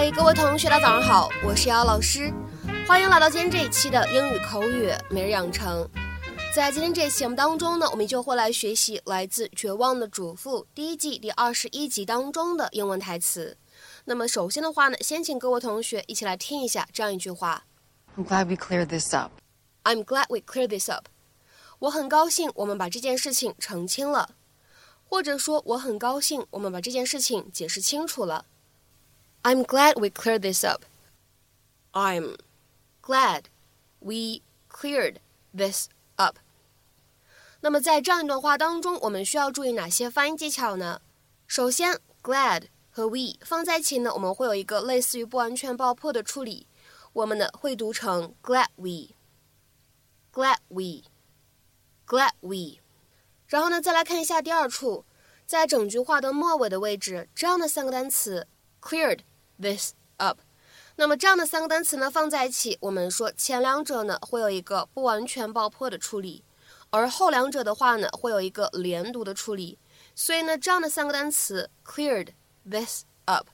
嗨，各位同学，大家早上好，我是姚老师，欢迎来到今天这一期的英语口语每日养成。在今天这一期节目当中呢，我们就会来学习来自《绝望的主妇》第一季第二十一集当中的英文台词。那么首先的话呢，先请各位同学一起来听一下这样一句话：I'm glad we cleared this up. I'm glad we cleared this up. 我很高兴我们把这件事情澄清了，或者说我很高兴我们把这件事情解释清楚了。I'm glad we cleared this up. I'm glad we cleared this up. 那么在这样一段话当中，我们需要注意哪些发音技巧呢？首先，glad 和 we 放在一起呢，我们会有一个类似于不完全爆破的处理，我们呢会读成 glad we，glad we，glad we。然后呢，再来看一下第二处，在整句话的末尾的位置，这样的三个单词 cleared。this up。那么这样的三个单词呢放在一起，我们说前两者呢会有一个不完全爆破的处理，而后两者的话呢会有一个连读的处理。所以呢，这样的三个单词 cleared this up，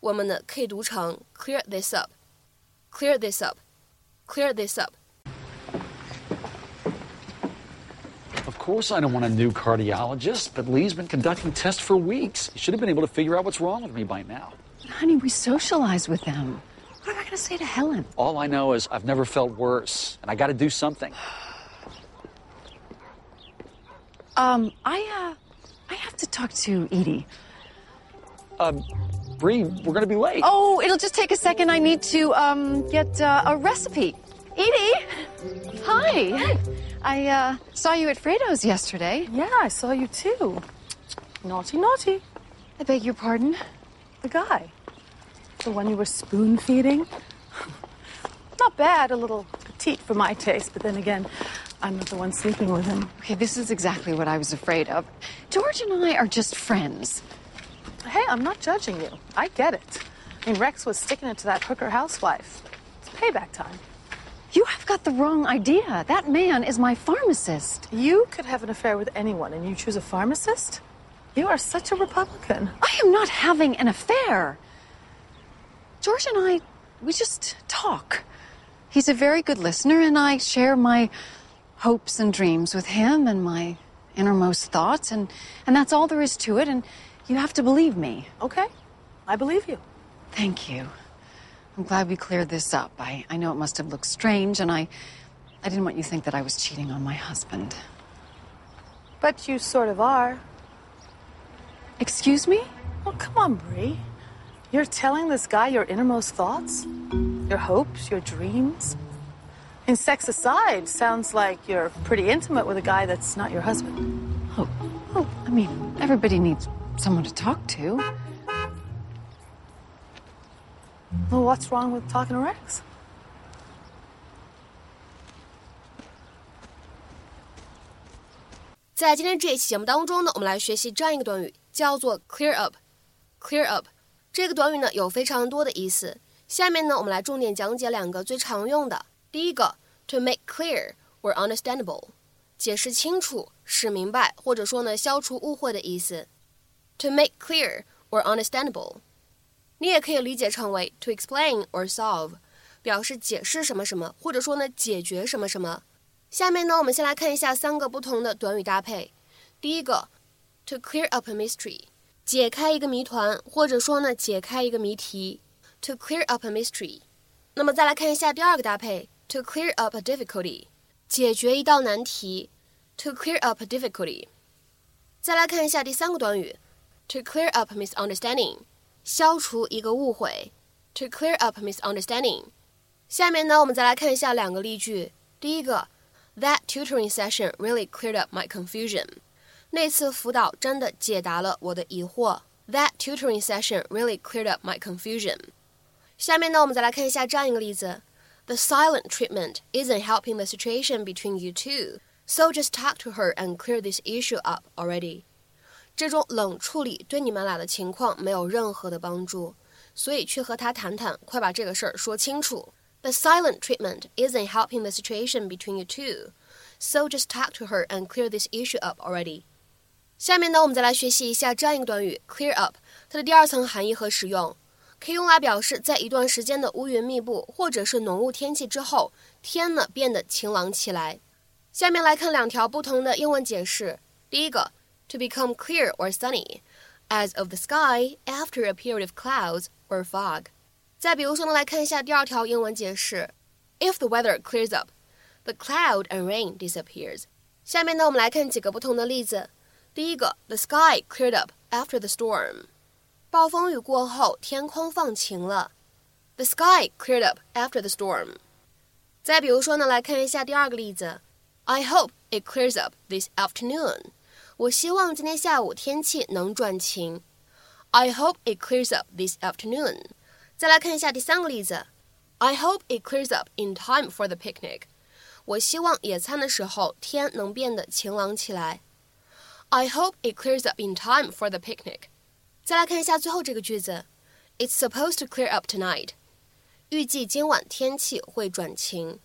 我们呢可以读成 clear this up，clear this up，clear this up。Of course, I don't want a new cardiologist, but Lee's been conducting tests for weeks. He should have been able to figure out what's wrong with me by now. Honey, we socialize with them. What am I going to say to Helen? All I know is I've never felt worse, and I got to do something. Um, I, uh, I have to talk to Edie. Um, Bree, we're going to be late. Oh, it'll just take a second. I need to, um, get uh, a recipe. Edie! Hi. I, uh, saw you at Fredo's yesterday. Yeah, I saw you too. Naughty, naughty. I beg your pardon? The guy. The one you were spoon feeding? Not bad, a little petite for my taste, but then again, I'm not the one sleeping with him. Okay, this is exactly what I was afraid of. George and I are just friends. Hey, I'm not judging you. I get it. I mean, Rex was sticking it to that hooker housewife. It's payback time. You have got the wrong idea. That man is my pharmacist. You could have an affair with anyone, and you choose a pharmacist? You are such a Republican. I am not having an affair. George and I, we just talk. He's a very good listener, and I share my hopes and dreams with him and my innermost thoughts, and, and that's all there is to it, and you have to believe me. Okay, I believe you. Thank you. I'm glad we cleared this up. I, I know it must have looked strange, and I, I didn't want you to think that I was cheating on my husband. But you sort of are. Excuse me? Oh, come on, Bree. You're telling this guy your innermost thoughts, your hopes, your dreams? And sex aside, sounds like you're pretty intimate with a guy that's not your husband. Oh, oh, I mean, everybody needs someone to talk to. Well, what's wrong with talking to Rex? clear up。这个短语呢有非常多的意思。下面呢，我们来重点讲解两个最常用的。第一个，to make clear or understandable，解释清楚、使明白，或者说呢消除误会的意思。to make clear or understandable，你也可以理解成为 to explain or solve，表示解释什么什么，或者说呢解决什么什么。下面呢，我们先来看一下三个不同的短语搭配。第一个，to clear up a mystery，解开一个谜团，或者说呢，解开一个谜题。to clear up a mystery。那么再来看一下第二个搭配，to clear up a difficulty，解决一道难题。to clear up a difficulty。再来看一下第三个短语，to clear up misunderstanding，消除一个误会。to clear up misunderstanding。下面呢，我们再来看一下两个例句。第一个。That tutoring session really cleared up my confusion. 那次辅导真的解答了我的疑惑。That tutoring session really cleared up my confusion. 下面呢，我们再来看一下这样一个例子：The silent treatment isn't helping the situation between you two, so just talk to her and clear this issue up already. 这种冷处理对你们俩的情况没有任何的帮助，所以去和他谈谈，快把这个事儿说清楚。the silent treatment isn't helping the situation between you two, so just talk to her and clear this issue up already. 下面呢，我们再来学习一下这样一个短语 clear up，它的第二层含义和使用。可以用来表示在一段时间的乌云密布或者是浓雾天气之后，天呢变得晴朗起来。下面来看两条不同的英文解释。第一个，to become clear or sunny，as of the sky after a period of clouds or fog。再比如说呢，来看一下第二条英文解释：if the weather clears up，the cloud and rain disappears。下面呢，我们来看几个不同的例子。第一个，the sky cleared up after the storm。暴风雨过后，天空放晴了。The sky cleared up after the storm。再比如说呢，来看一下第二个例子。I hope it clears up this afternoon。我希望今天下午天气能转晴。I hope it clears up this afternoon。再来看一下第三个例子。I hope it clears up in time for the picnic。我希望野餐的时候天能变得晴朗起来。I hope it clears up in time for the picnic。再来看一下最后这个句子，It's supposed to clear up tonight。预计今晚天气会转晴。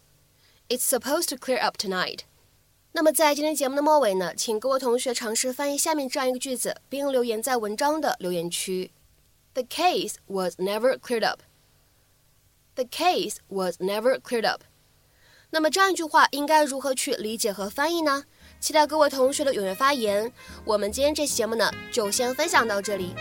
It's supposed to clear up tonight。那么在今天节目的末尾呢，请各位同学尝试翻译下面这样一个句子，并留言在文章的留言区。The case was never cleared up. The case was never cleared up. 那么这样一句话应该如何去理解和翻译呢？ 期待各位同学的踊跃发言。我们今天这期节目呢，就先分享到这里。